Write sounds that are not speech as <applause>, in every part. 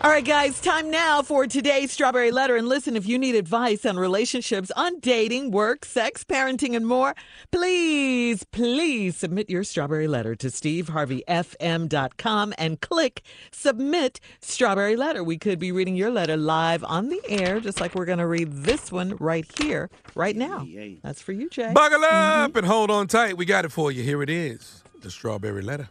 All right, guys, time now for today's Strawberry Letter. And listen, if you need advice on relationships, on dating, work, sex, parenting, and more, please, please submit your Strawberry Letter to steveharveyfm.com and click Submit Strawberry Letter. We could be reading your letter live on the air, just like we're going to read this one right here, right now. That's for you, Jay. Buckle up mm-hmm. and hold on tight. We got it for you. Here it is the Strawberry Letter.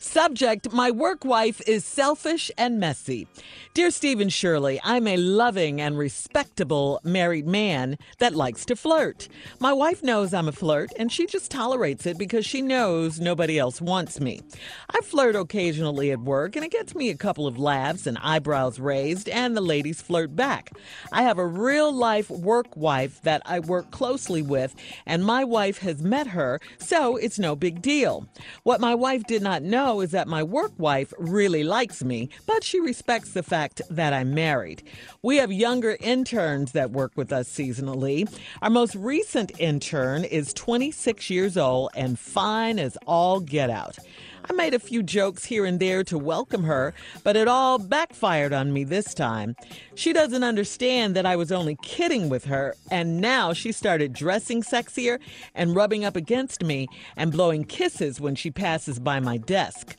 Subject My work wife is selfish and messy. Dear Stephen Shirley, I'm a loving and respectable married man that likes to flirt. My wife knows I'm a flirt and she just tolerates it because she knows nobody else wants me. I flirt occasionally at work and it gets me a couple of laughs and eyebrows raised, and the ladies flirt back. I have a real life work wife that I work closely with, and my wife has met her, so it's no big deal. What my wife did not know is that my work wife really likes me, but she respects the fact that I'm married. We have younger interns that work with us seasonally. Our most recent intern is 26 years old and fine as all get out. I made a few jokes here and there to welcome her, but it all backfired on me this time. She doesn't understand that I was only kidding with her, and now she started dressing sexier and rubbing up against me and blowing kisses when she passes by my desk.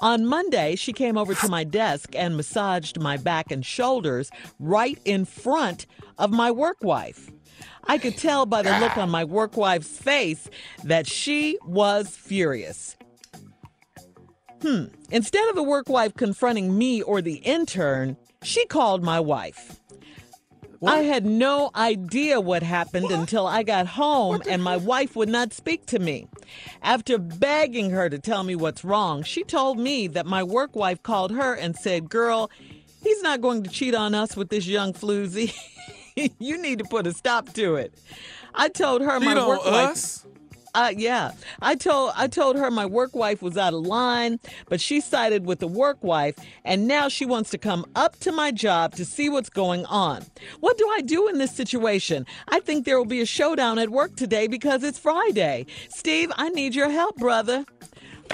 On Monday, she came over to my desk and massaged my back and shoulders right in front of my work wife. I could tell by the look on my work wife's face that she was furious. Hmm. Instead of the work wife confronting me or the intern, she called my wife. I had no idea what happened until I got home and my wife would not speak to me. After begging her to tell me what's wrong, she told me that my work wife called her and said, Girl, he's not going to cheat on us with this young floozy. <laughs> you need to put a stop to it. I told her Cheat my work wife. Yeah, I told I told her my work wife was out of line, but she sided with the work wife, and now she wants to come up to my job to see what's going on. What do I do in this situation? I think there will be a showdown at work today because it's Friday. Steve, I need your help, brother.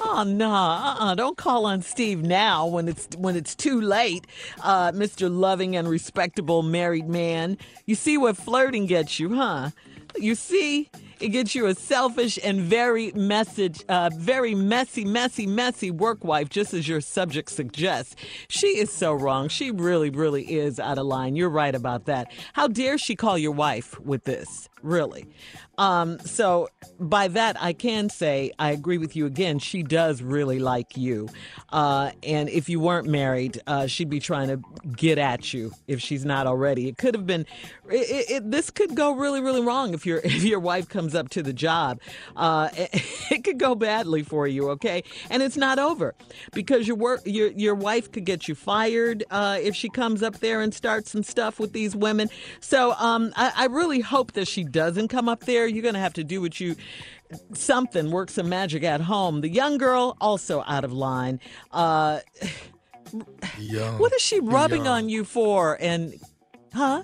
Oh no, uh-uh. don't call on Steve now when it's when it's too late, uh, Mr. Loving and respectable married man. You see what flirting gets you, huh? You see, it gets you a selfish and very message, uh, very messy, messy, messy work wife, just as your subject suggests. She is so wrong. She really, really is out of line. You're right about that. How dare she call your wife with this? Really? Um, so by that, I can say I agree with you again. She does really like you, uh, and if you weren't married, uh, she'd be trying to get at you if she's not already. It could have been. It, it, this could go really, really wrong if your <laughs> if your wife comes up to the job. Uh, <laughs> it, it could go badly for you. Okay, and it's not over because your work your your wife could get you fired uh, if she comes up there and starts some stuff with these women. So um, I, I really hope that she doesn't come up there, you're going to have to do what you something work some magic at home. The young girl also out of line. Uh, Young. what is she rubbing young. on you for? And huh?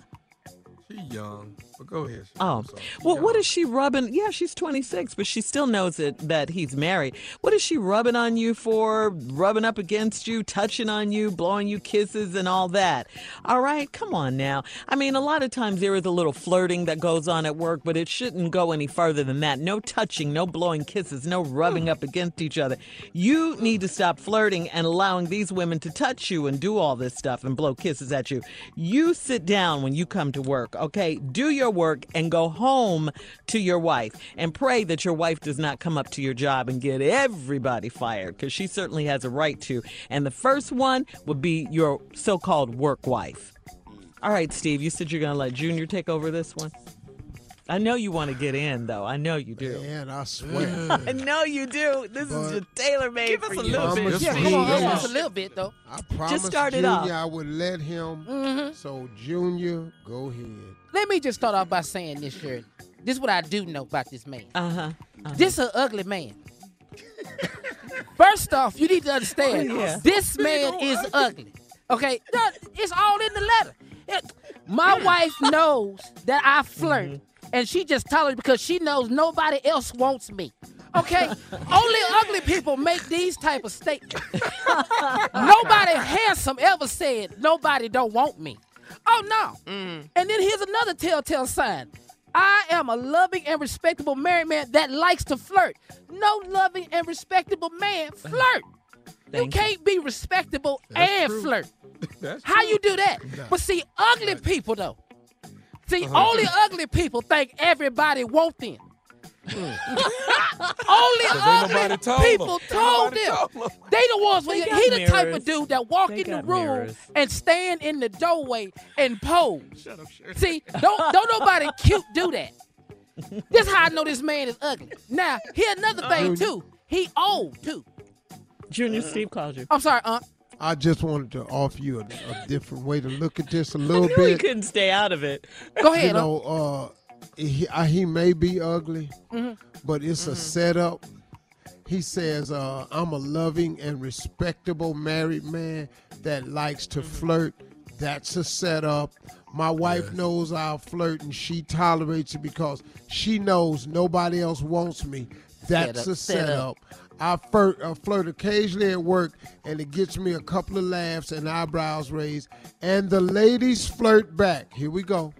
She young. But go ahead. Oh, well, what young. she rubbing? Yeah, she's 26, but she still knows it, that he's married. What is she rubbing on you for? Rubbing up against you, touching on you, blowing you kisses, and all that. All right, come on now. I mean, a lot of times there is a little flirting that goes on at work, but it shouldn't go any further than that. No touching, no blowing kisses, no rubbing hmm. up against each other. You need to stop flirting and allowing these women to touch you and do all this stuff and blow kisses at you. You sit down when you come to work, okay? Do your work and go home to your wife and pray that your wife does not come up to your job and get everybody fired because she certainly has a right to. And the first one would be your so called work wife. All right, Steve, you said you're going to let Junior take over this one. I know you want to get in, though. I know you do. Man, I <laughs> swear. I know you do. This is But- just tailor made Give for us a you. little bit. Promise Yeah, me come on, that- come on. Just a little bit though. I promised start it Junior off. I would let him. Mm-hmm. So Junior, go ahead. Let me just start off by saying this, Shirley. This is what I do know about this man. Uh huh. This an ugly man. First off, you need to understand Yeah. this man is ugly. Okay, it's all in the letter. It- my wife knows that I flirt, and she just tolerates because she knows nobody else wants me. Okay, only ugly people make these type of statements. <laughs> nobody handsome ever said nobody don't want me. Oh no! And then here's another telltale sign. I am a loving and respectable married man that likes to flirt. No loving and respectable man <laughs> flirt. Thank you. you can't be respectable and true. flirt. <laughs> That's How you do that? But see, ugly people though. See, Uh-huh. only ugly people think everybody want them. <laughs> only ain't ugly nobody told people them. told Nobody them. told. They the ones when They he got the type of dude that walk They in the room mirrors. and stand in the doorway and pose. See, don't don't nobody cute do that. This how I know this man is ugly. Now, here another thing too. He old too. Junior, Steve called you. I'm sorry, Aunt. I just wanted to offer you a, a different way to look at this a <laughs> little knew he bit. couldn't stay out of it. Go ahead. You know, uh, he, uh, he may be ugly, Mm-hmm. but it's a setup. He says, uh, I'm a loving and respectable married man that likes to Mm-hmm. flirt. That's a setup. My wife knows I'll flirt and she tolerates it because she knows nobody else wants me. That's a setup. I flirt, I flirt occasionally at work, and it gets me a couple of laughs and eyebrows raised. And the ladies flirt back. Here we go.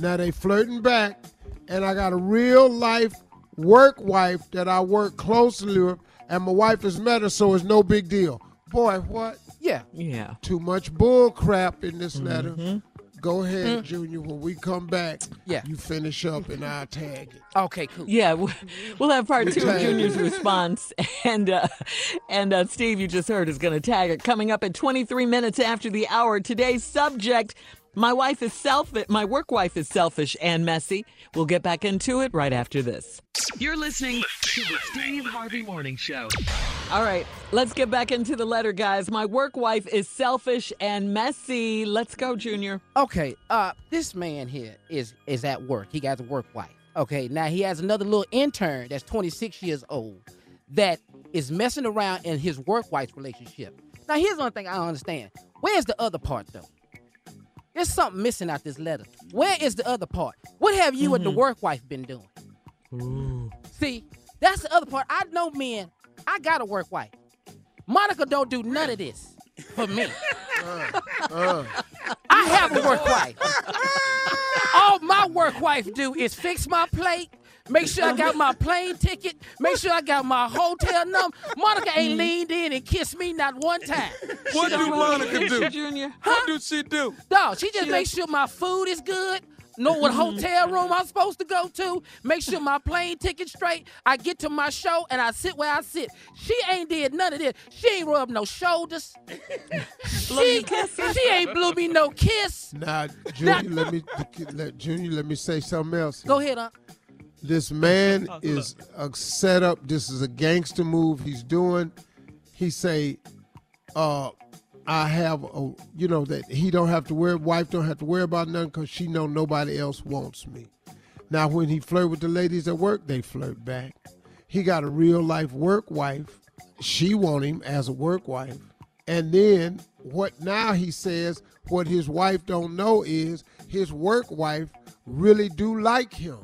Now they flirting back, and I got a real life work wife that I work closely with, and my wife has met her, so it's no big deal. Boy, what? Yeah. Yeah. Too much bull crap in this Mm-hmm. letter. Go ahead, Junior. When we come back, Yeah. you finish up and I'll tag it. Okay, cool. Yeah, we- we'll have part two of Tag. Junior's response, <laughs> and uh, and uh, Steve, you just heard, is going to tag it. Coming up at 23 minutes after the hour. Today's subject: My wife is selfish. My work wife is selfish and messy. We'll get back into it right after this. You're listening to the Steve Harvey Morning Show. All right, let's get back into the letter, guys. My work wife is selfish and messy. Let's go, Junior. Okay, uh, this man here is is at work. He got a work wife. Okay, now he has another little intern that's 26 years old that is messing around in his work wife relationship. Now, here's one thing I don't understand. Where's the other part, though? There's something missing out this letter. Where is the other part? What have you and the mm-hmm. work wife been doing? See, that's the other part. I know men. I got a work wife. Monica don't do none of this for me. <laughs> Uh, uh. I have a work wife. All my work wife do is fix my plate, make sure I got my plane ticket, make sure I got my hotel number. Monica ain't mm-hmm. leaned in and kissed me not one time. What do Monica do? Junior. What do she do? No, she just makes sure my food is good. Know what mm-hmm. hotel room I'm supposed to go to. Make sure my plane ticket straight. I get to my show and I sit where I sit. She ain't did none of this. She ain't rubbed no shoulders. <laughs> she, kiss, she ain't blew me no kiss. Now, Junior, let me let Junior let me say something else. Go ahead, huh? This man is a setup. This is a gangster move he's doing. He say, uh, I have a, you know, that he don't have to worry, wife don't have to worry about nothing because she know nobody else wants me. Now, when he flirt with the ladies at work, they flirt back. He got a real life work wife. She want him as a work wife. And then what now he says what his wife don't know is his work wife really do like him.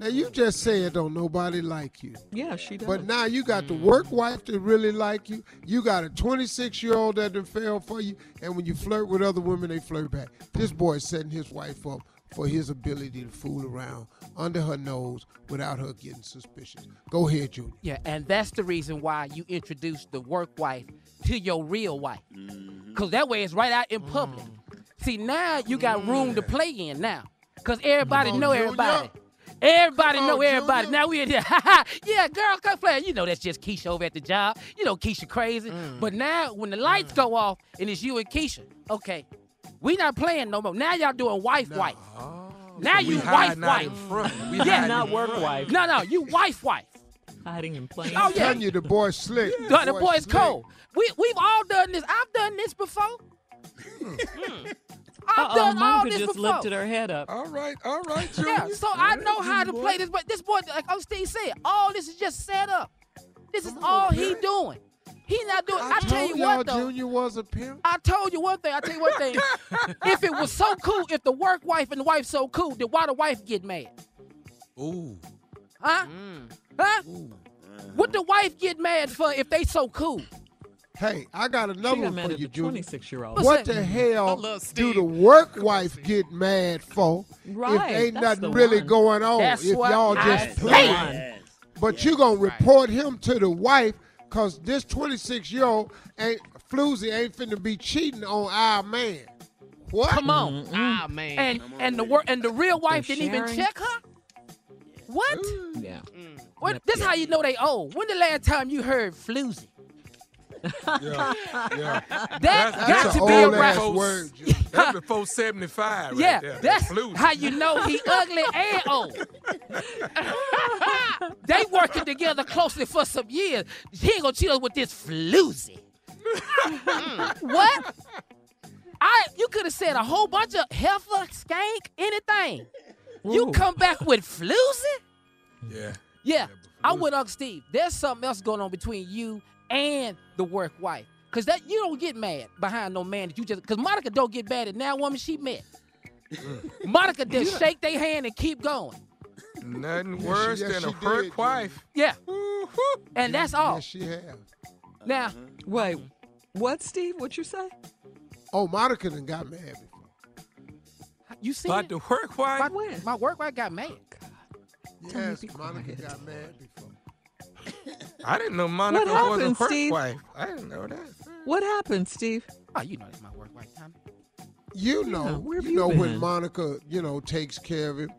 Now you just said don't nobody like you. Yeah, she does. But now you got the mm. work wife that really like you. You got a 26 year old that done fell for you. And when you flirt with other women, they flirt back. This boy is setting his wife up for his ability to fool around under her nose without her getting suspicious. Go ahead, Junior. Yeah, and that's the reason why you introduce the work wife to your real wife. Mm-hmm. Because that way it's right out in public. Mm. See, now you got room to play in now. Because everybody Come on, know Junior. Everybody. Everybody know everybody. Junior. Now we in here. <laughs> Ha ha. Yeah, girl, come play. You know that's just Keisha over at the job. You know Keisha crazy. Mm. But now when the lights mm. go off and it's you and Keisha, okay, we not playing no more. Now y'all doing wife wife. Oh, now We you wife hiding out in wife. We Yeah. not work front. wife. No, no, you wife wife. Hiding in plain Oh, sight. yeah. You the boy slick. The, the boy's slick. cold. We we've all done this. I've done this before. Mm. Uh-uh, I've Uh-oh, done all Monica this just before. lifted her head up. All right, all right, Junior. Yeah, so I know how to play this. But this boy, like oh Steve said, all this is just set up. This is all he doing. He not doing. I, I, tell told you y'all what though. Junior was a pimp. I told you one thing. I tell you one thing. <laughs> if it was so cool, if the work wife and the wife so cool, then why the wife get mad? Ooh. Huh? Mm. Huh? What the wife get mad for if they so cool? Hey, I got another got one for you, the Junior. 26 year old. What the hell do the work wife get mad for Right, if ain't that's nothing the really one. going on? That's if y'all I just say. playing. But you gonna report him to the wife because this 26 year old ain't floozy ain't finna be cheating on our man. What? Come on. Ah man. And and the work and the real wife didn't even check her. What? Yeah. What? This how you know they old. When the last time you heard floozy? Yeah, yeah. <laughs> That That's- got that's to be a ass word. <laughs> That's before 75 right yeah, there. that's Floozy. how you know he ugly <laughs> and old. they working together closely for some years. He ain't gonna cheat us with this floozy. Mm. what? I you could have said a whole bunch of heifer, skank, anything. You come back with floozy? Yeah. Yeah, I'm Floozy. with Uncle Steve. There's something else going on between you and the work wife. Cause that you don't get mad behind no man that you just cause Monica don't get mad at that woman she met. <laughs> Monica just shake their hand and keep going. Nothing Yes, worse she- yes, than a hurt did, wife. Yeah. Mm-hmm. And that's all. Yes, she have. Now, mm-hmm. Wait, what, Steve? What you say? Oh, Monica done got mad before. you see But it? the work wife, my, when? my work wife got mad. Tell me Yes, Monica quiet. got mad before. I didn't know Monica was happened, a hurt Steve? wife. I didn't know that. What happened, Steve? Oh, you know that's my work wife, Tommy. You know, where have you you know when? Monica, you know, takes care of him,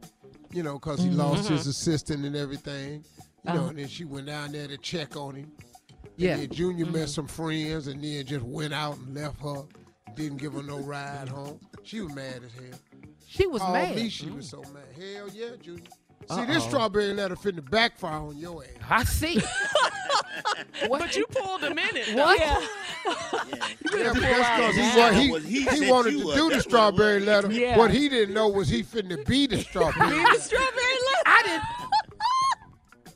you know, because he lost his assistant and everything. You know, Uh-huh. and then she went down there to check on him. Yeah. And then Junior met some friends and then just went out and left her. Didn't give her no ride home. She was mad as hell. She was Called mad. me, she was so mad. Hell yeah, Junior. See, this strawberry letter finna backfire on your ass. I see. <laughs> what? but you pulled him in it. What? Yeah, but that's because he, wa- he, Was he he set wanted you to up. do the That's what it strawberry was. letter. Yeah. What he didn't know was he finna be the strawberry letter. Strawberry letter. I didn't. <laughs>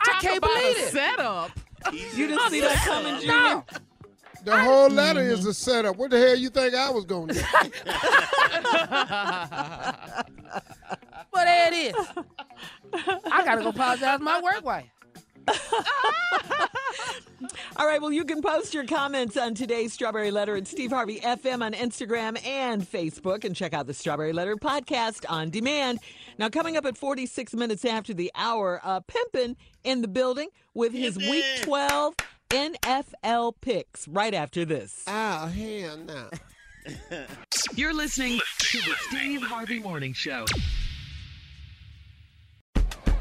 I can't about believe a it. setup. You didn't see that coming, Junior? No. The whole letter is a setup. What the hell you think I was gonna do? <laughs> But it is. I gotta go apologize my work wife. <laughs> All right, well, you can post your comments on today's Strawberry Letter at Steve Harvey FM on Instagram and Facebook, and check out the Strawberry Letter podcast on demand. Now, coming up at 46 minutes after the hour, uh, Pimpin in the building with his Week 12 NFL picks right after this. oh hell no. <laughs> You're listening to the Steve Harvey Morning Show.